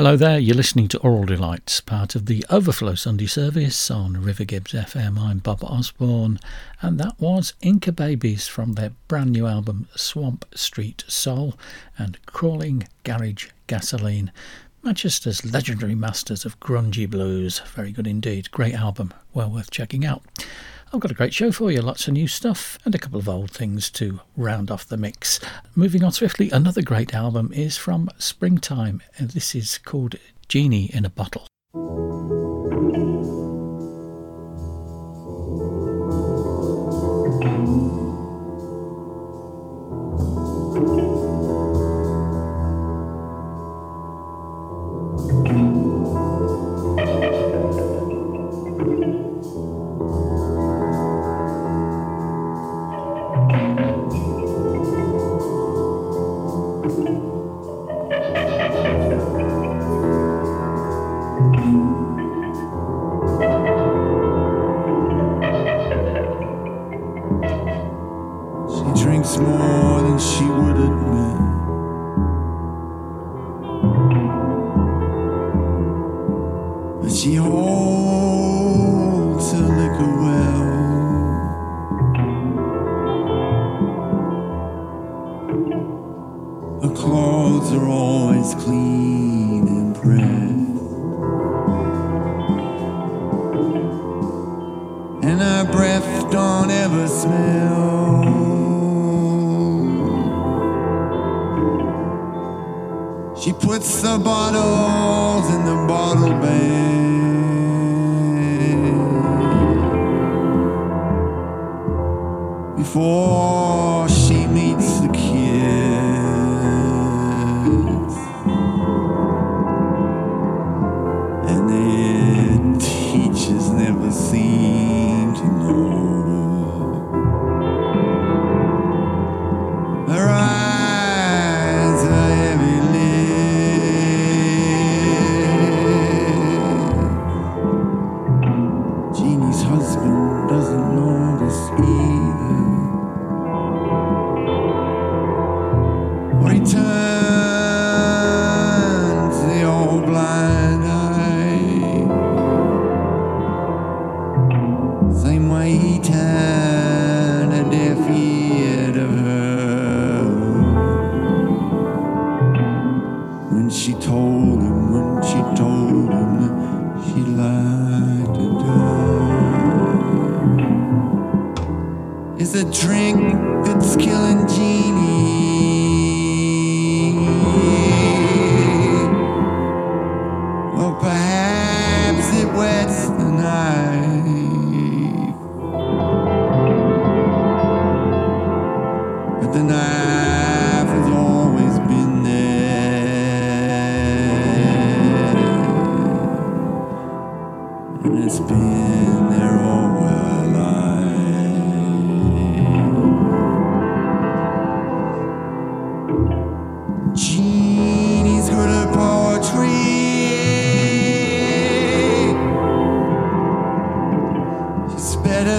Hello there, you're listening to Oral Delights, part of the Overflow Sunday service on River Gibbs FM. I'm Bob Osborne, and that was Inca Babies from their brand new album Swamp Street Soul and Crawling Garage Gasoline. Manchester's legendary masters of grungy blues. Very good indeed. Great album, well worth checking out. I've got a great show for you, lots of new stuff and a couple of old things to round off the mix. Moving on swiftly, another great album is from Springtime, and this is called Genie in a Bottle. She puts the bottles in the bottle bag before.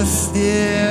Yeah.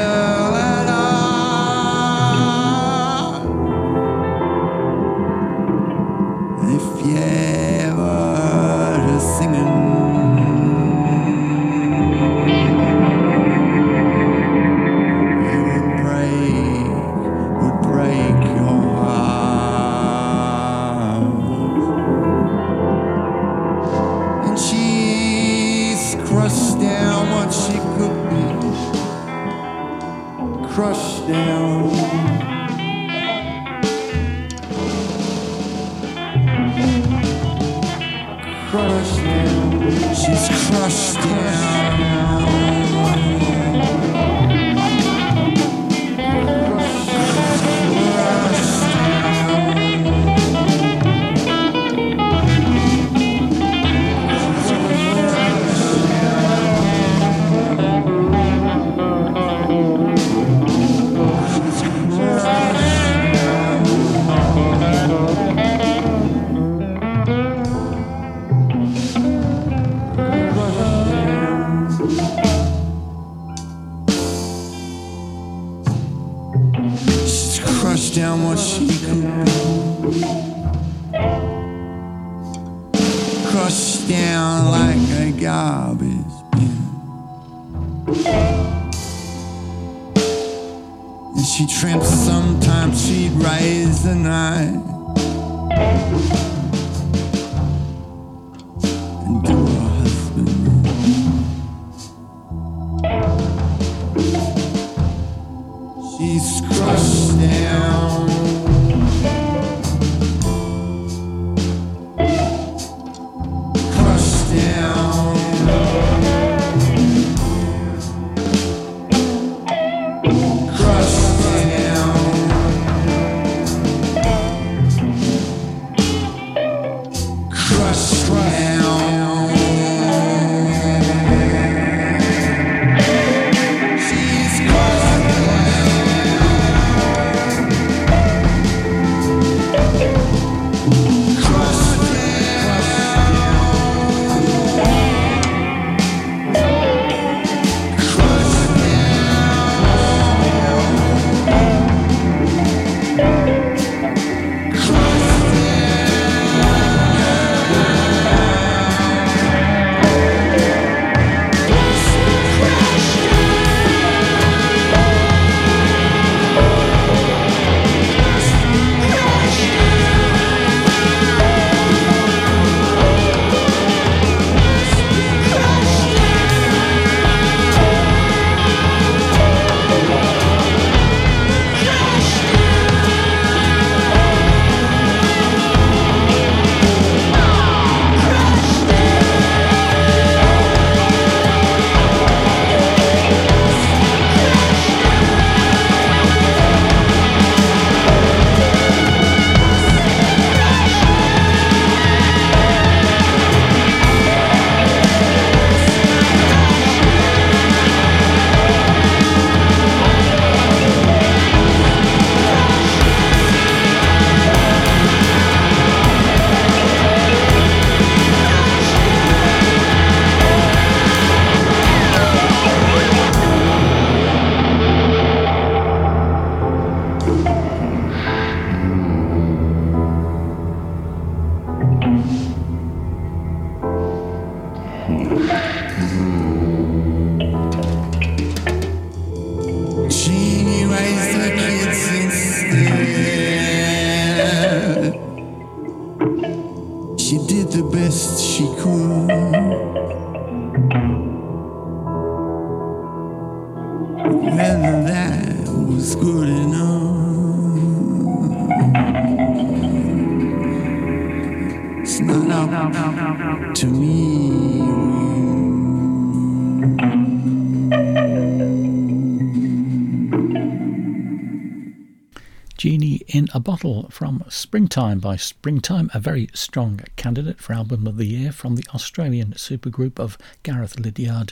Springtime by Springtime, a very strong candidate for Album of the Year from the Australian supergroup of Gareth Liddiard,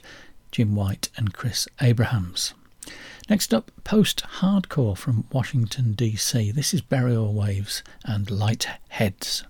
Jim White, and Chris Abrahams. Next up, post hardcore from Washington, D.C. This is Burial Waves and Light Heads.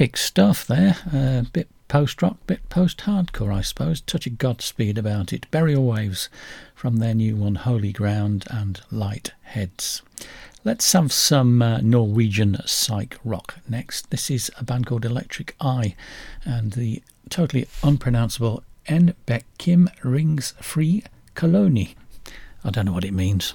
Epic stuff there. A bit post rock, bit post hardcore, I suppose. Touch of Godspeed about it. Burial Waves from their new one, Holy Ground and Light Heads. Let's have some uh, Norwegian psych rock next. This is a band called Electric Eye and the totally unpronounceable En Kim Rings Free Colony. I don't know what it means.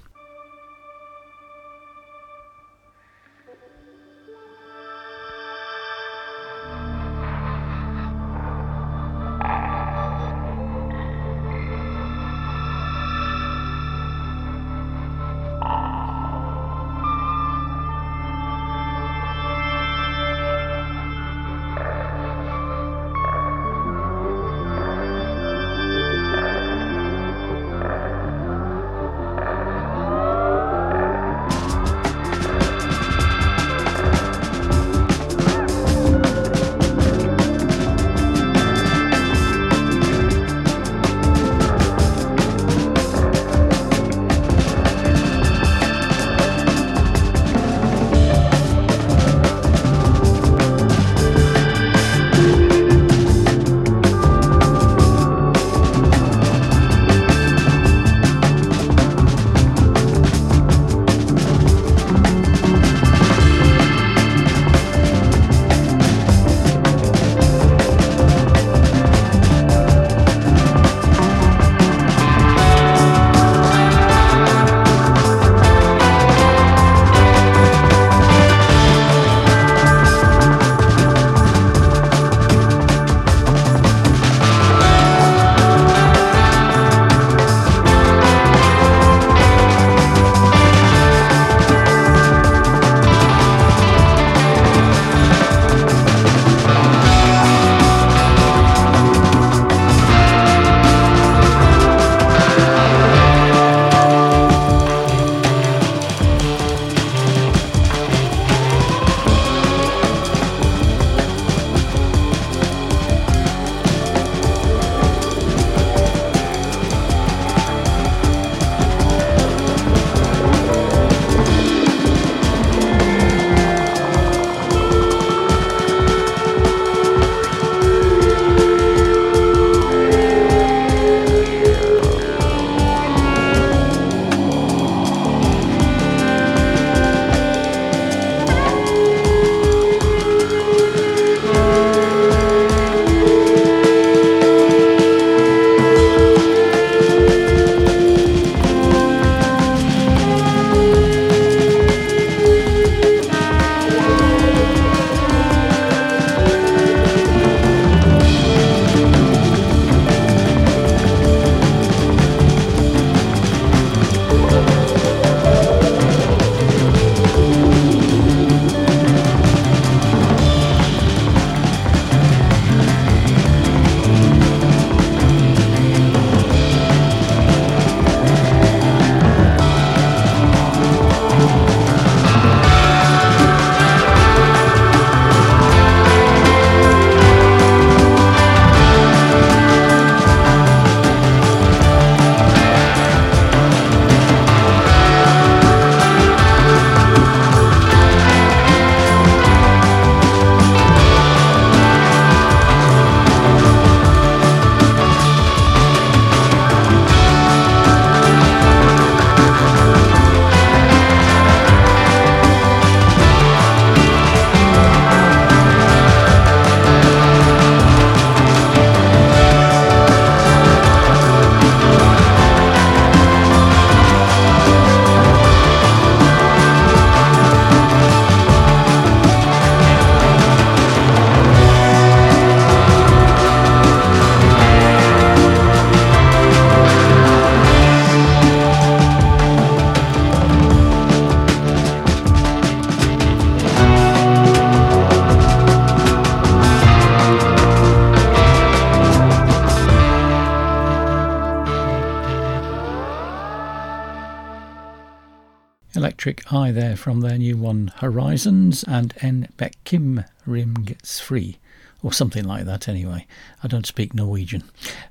Eye there from their new one Horizons and En Bekim Rimgets Free, or something like that anyway. I don't speak Norwegian.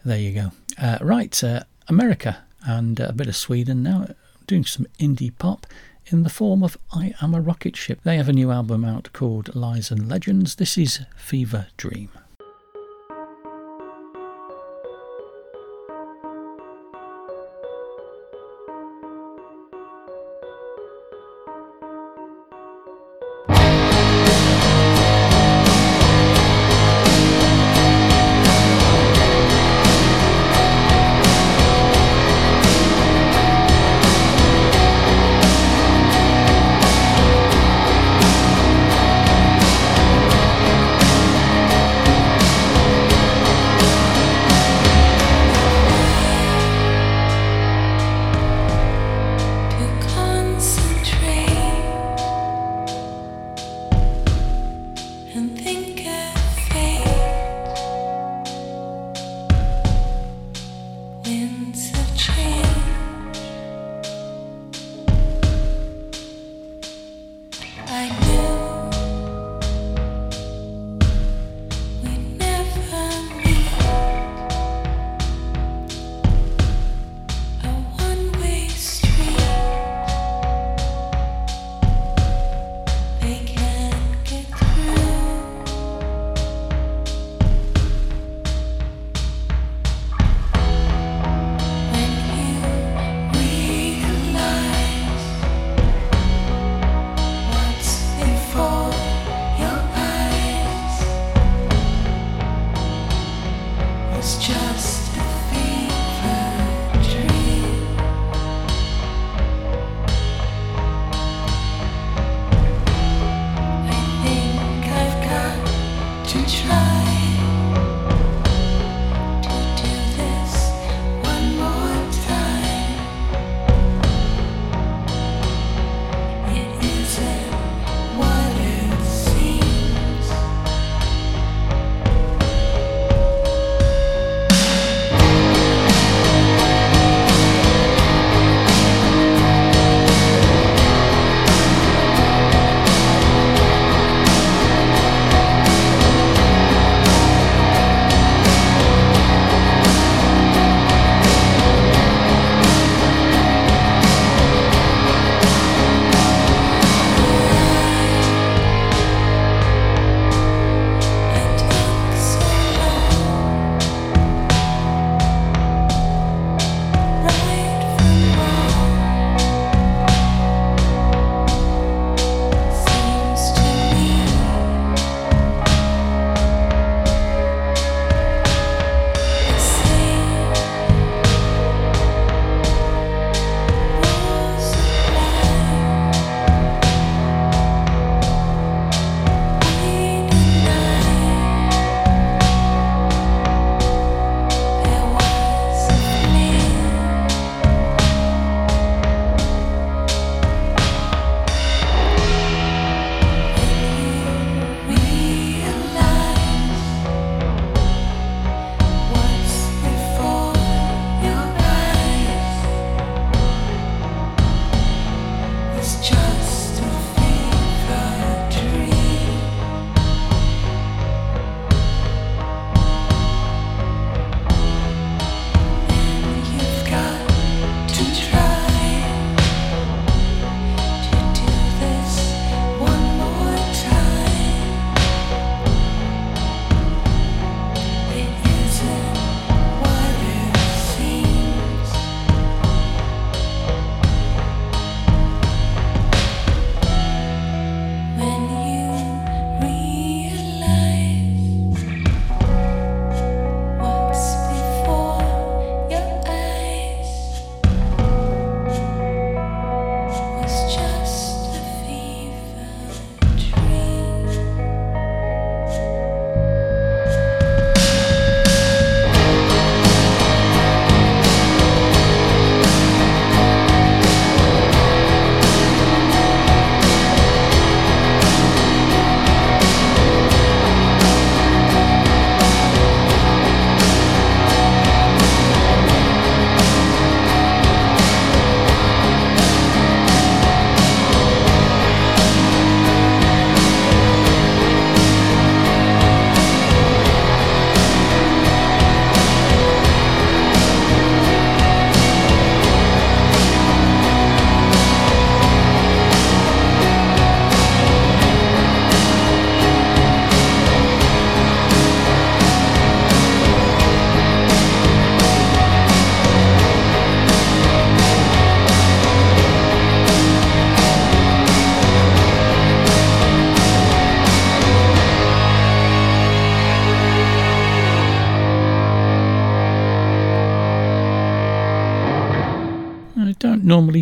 There you go. Uh, right, uh, America and a bit of Sweden now, doing some indie pop. in the form of I Am a Rocket Ship. They have a new album out called Lies and Legends. This is Fever Dream. I know.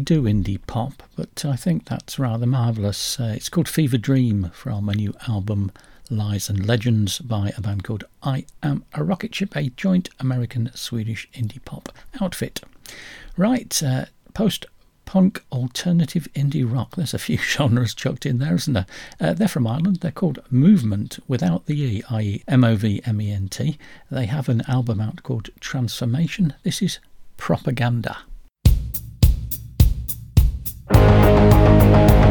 Do indie pop, but I think that's rather marvellous. Uh, it's called Fever Dream from a new album, Lies and Legends, by a band called I Am a Rocket Ship, a joint American Swedish indie pop outfit. Right, uh, post punk, alternative indie rock. There's a few genres chucked in there, isn't there? Uh, they're from Ireland. They're called Movement without the E, i.e., M O V M E N T. They have an album out called Transformation. This is Propaganda. You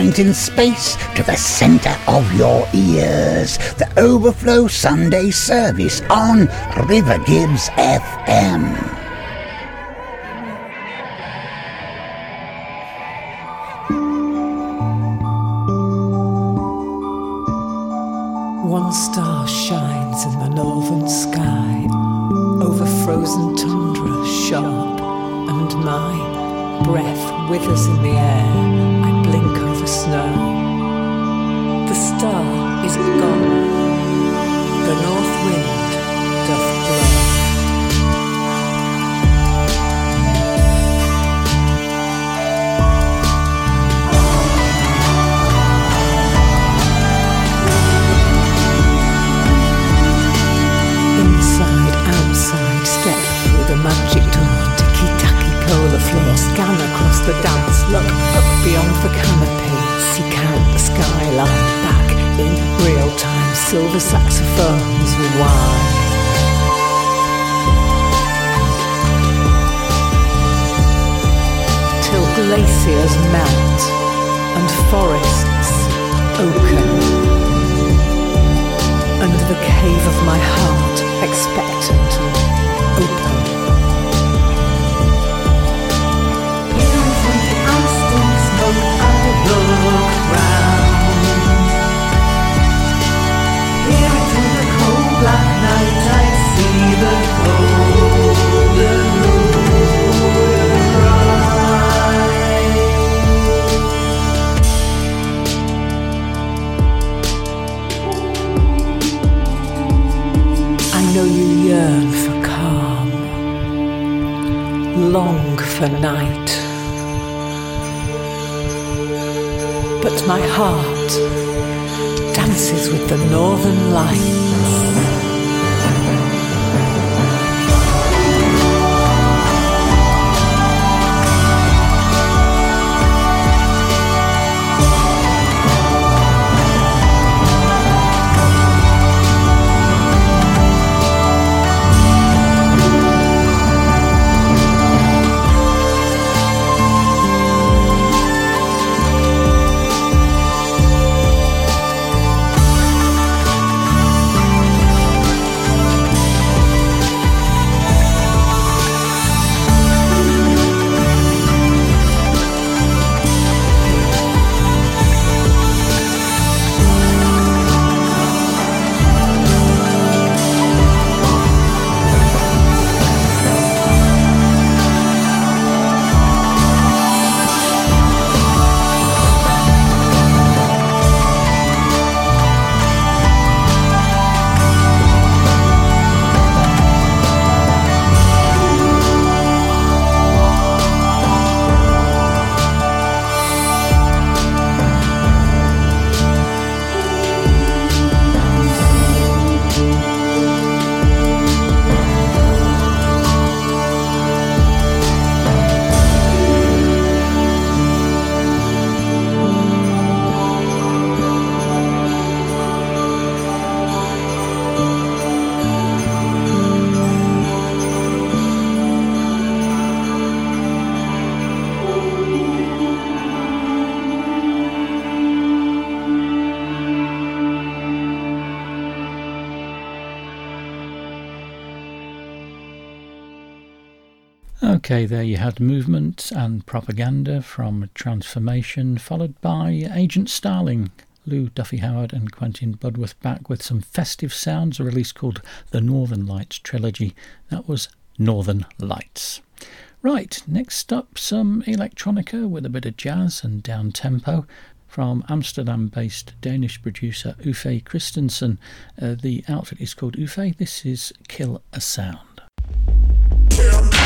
point in space to the center of your ears. The Overflow Sunday service on River Gibbs FM. The dance. Look up beyond the canopy, seek out the skyline. Back in real time, silver saxophones whine. Till glaciers melt and forests open under the cave of my heart, expectant open. Yearn for calm, long for night. But my heart dances with the northern lights. Movement and propaganda from Transformation, followed by Agent Starling. Lou Duffy Howard and Quentin Budworth back with some festive sounds, a release called The Northern Lights Trilogy. That was Northern Lights. Right, next up, some electronica with a bit of jazz and down tempo from Amsterdam based Danish producer Uffe Christensen. Uh, the outfit is called Uffe. This is Kill a Sound. Killer,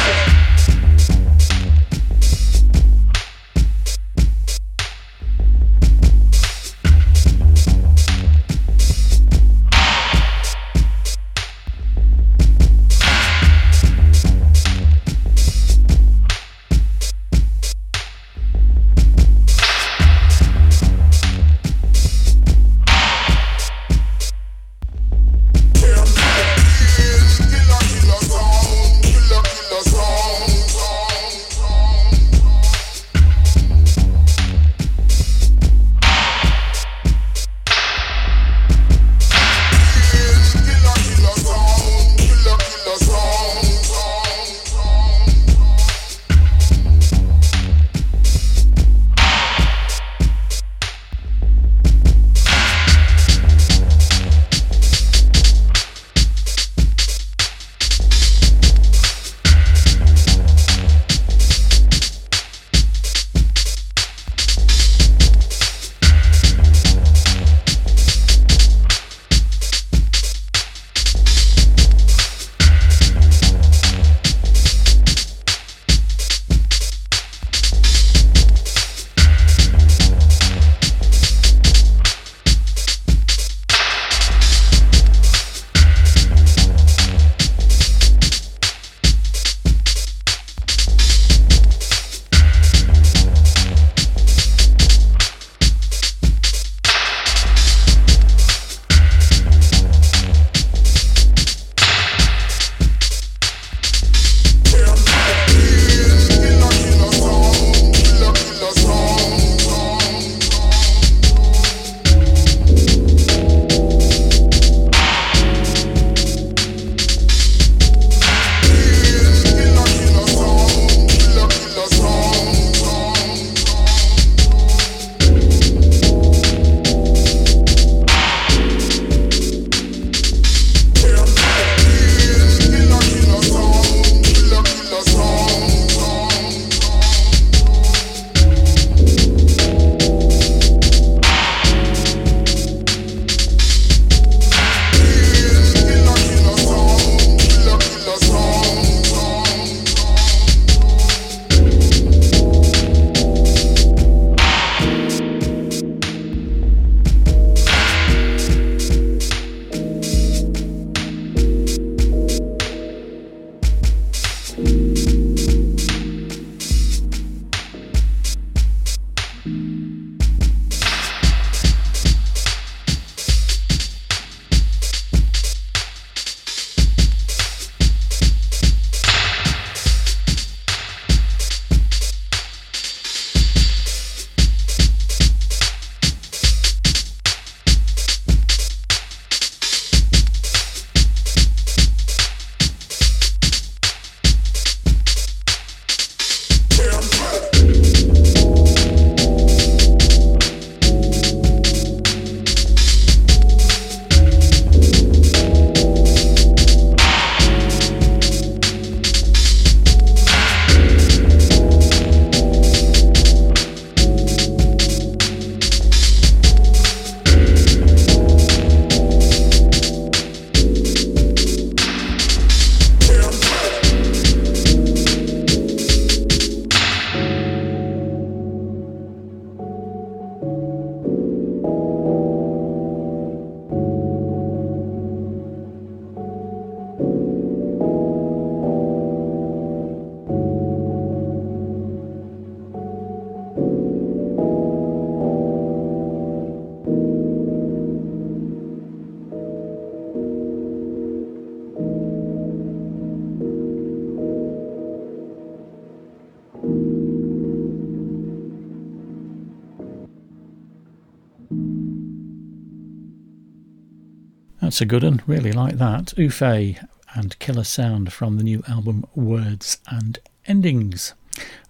that's a good one. Really like that. Uffe and Killer Sound from the new album Words and Endings.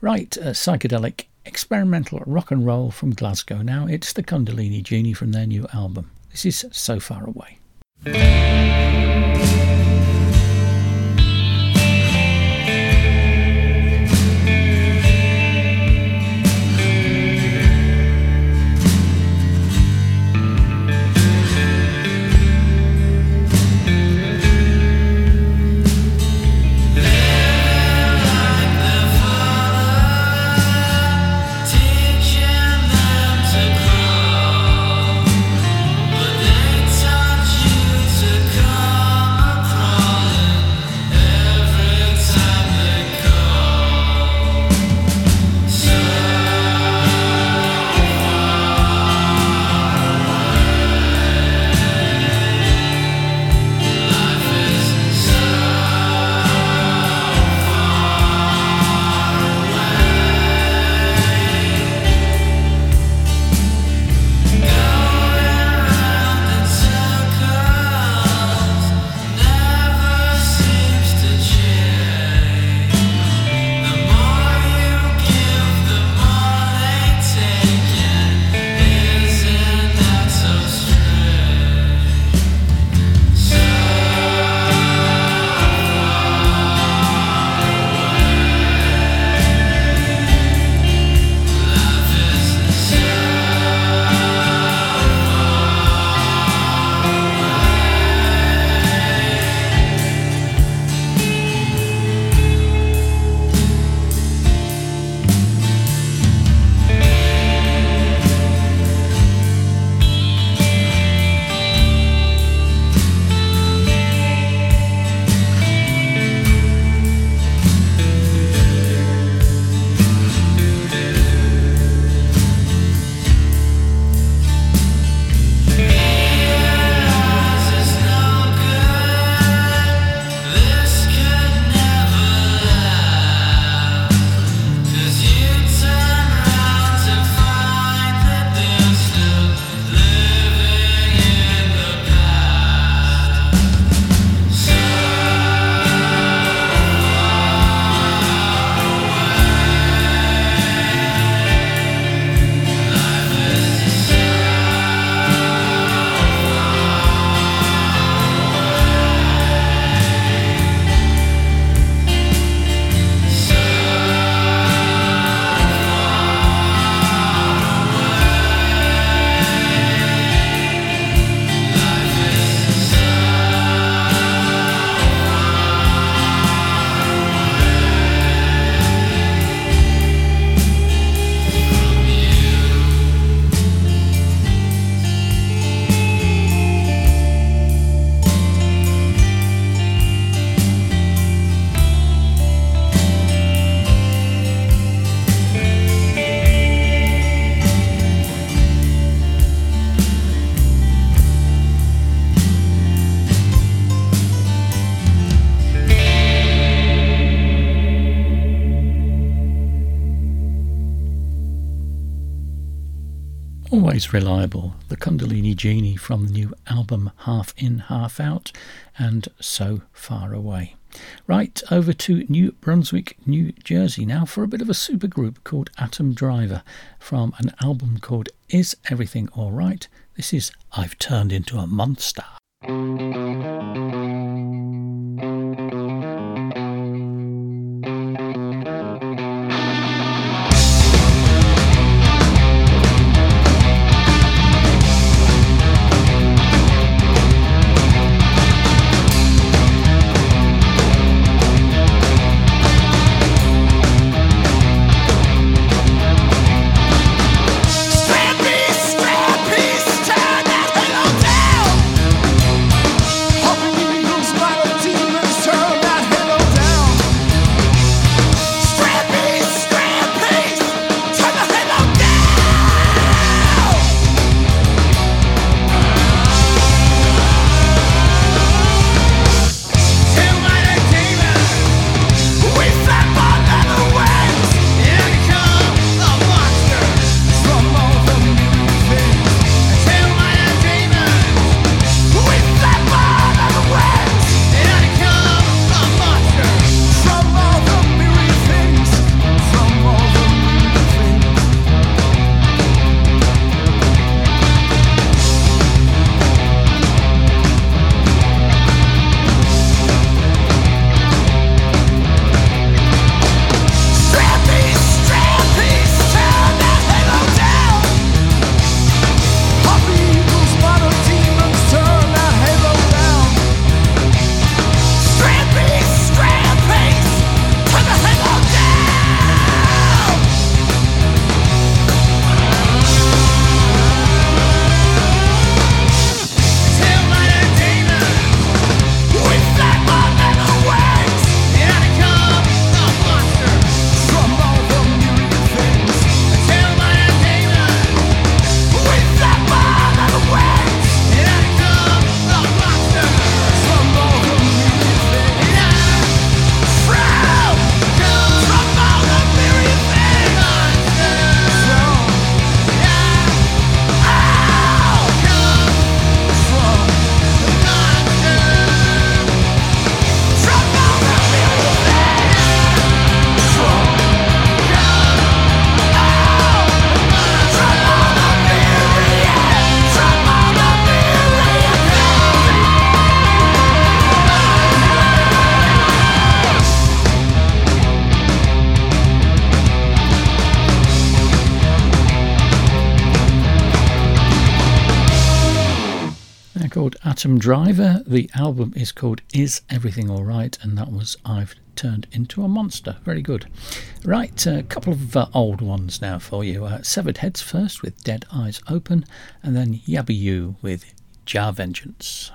Right, psychedelic experimental rock and roll from Glasgow. Now it's the Kundalini Genie from their new album. This is So Far Away. Always reliable, the Kundalini Genie from the new album Half In, Half Out, and So Far Away. Right, over to New Brunswick, New Jersey now for a bit of a supergroup called Atom Driver from an album called Is Everything Alright? This is I've Turned Into a Monster. Atom Driver. The album is called Is Everything Alright? And that was I've Turned Into a Monster. Very good. Right, a couple of uh, old ones now for you. Uh, Severed Heads first with Dead Eyes Open, and then Yabby You with Jah Vengeance.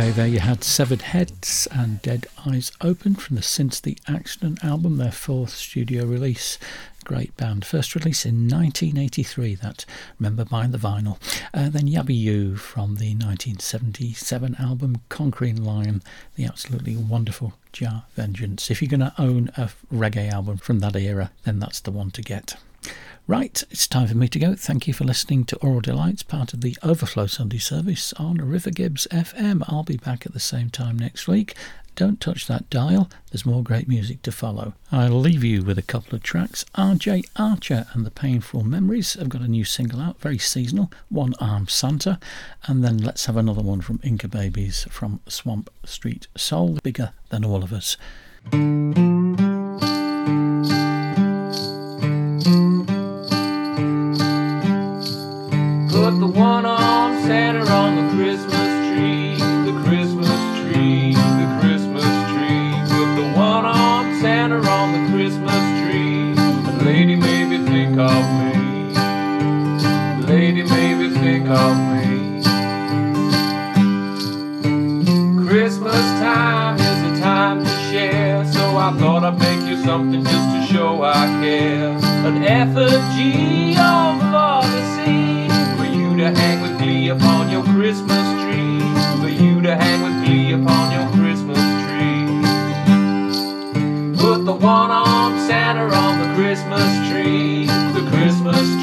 Okay, there you had Severed Heads and Dead Eyes Open from the Since the Accident album, their fourth studio release. Great band. First release in 1983, that Remember Buying the Vinyl. Uh, then Yabby You from the 1977 album Conquering Lion, the absolutely wonderful Jah Vengeance. If you're going to own a reggae album from that era, then that's the one to get. Right, it's time for me to go. Thank you for listening to Oral Delights, part of the Overflow Sunday service on River Gibbs FM. I'll be back at the same time next week. Don't touch that dial, there's more great music to follow. I'll leave you with a couple of tracks. RJ Archer and the Painful Memories have got a new single out, very seasonal, One Arm Santa. And then let's have another one from Inca Babies from Swamp Street Soul, bigger than all of us. One on Santa on the Christmas tree, the Christmas tree, the Christmas tree. Put the one on Santa on the Christmas tree. The lady made think of me. Lady made think of me. Christmas time is a time to share, so I thought I'd make you something just to show I care. An effigy of love to see to hang with glee upon your Christmas tree. For you to hang with glee upon your Christmas tree. Put the one on Santa on the Christmas tree. The Christmas tree.